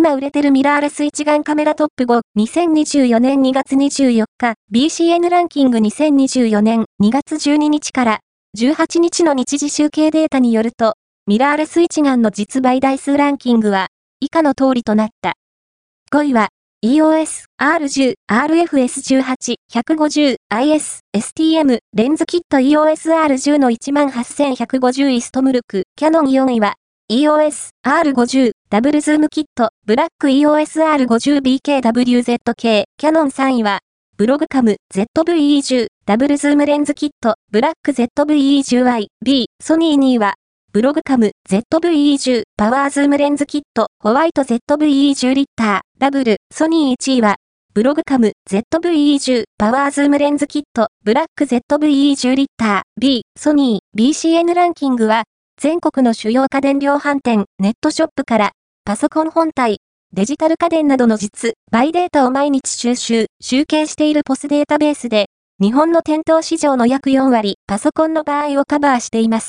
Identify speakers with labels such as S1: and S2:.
S1: 今売れてるミラーレス一眼カメラトップ5、2024年2月24日、BCN ランキング2024年2月12日から18日の日時集計データによると、ミラーレス一眼の実売台数ランキングは以下の通りとなった。5位は EOS R10 RFS18 150 IS STM レンズキット EOS R10 の18150イストムルクキャノン4位は EOS R50 ダブルズームキットブラック EOS R50BKWZK キャノン3位はブログカム ZVE10 ダブルズームレンズキットブラック ZVE10i B ソニー2位はブログカム ZVE10 パワーズームレンズキットホワイト ZVE10 リッターダブルソニー1位はブログカム ZVE10 パワーズームレンズキットブラック ZVE10 リッター B ソニー。BCN ランキングは全国の主要家電量販店、ネットショップから、パソコン本体、デジタル家電などの実、バイデータを毎日収集、集計しているポスデータベースで、日本の店頭市場の約4割、パソコンの場合をカバーしています。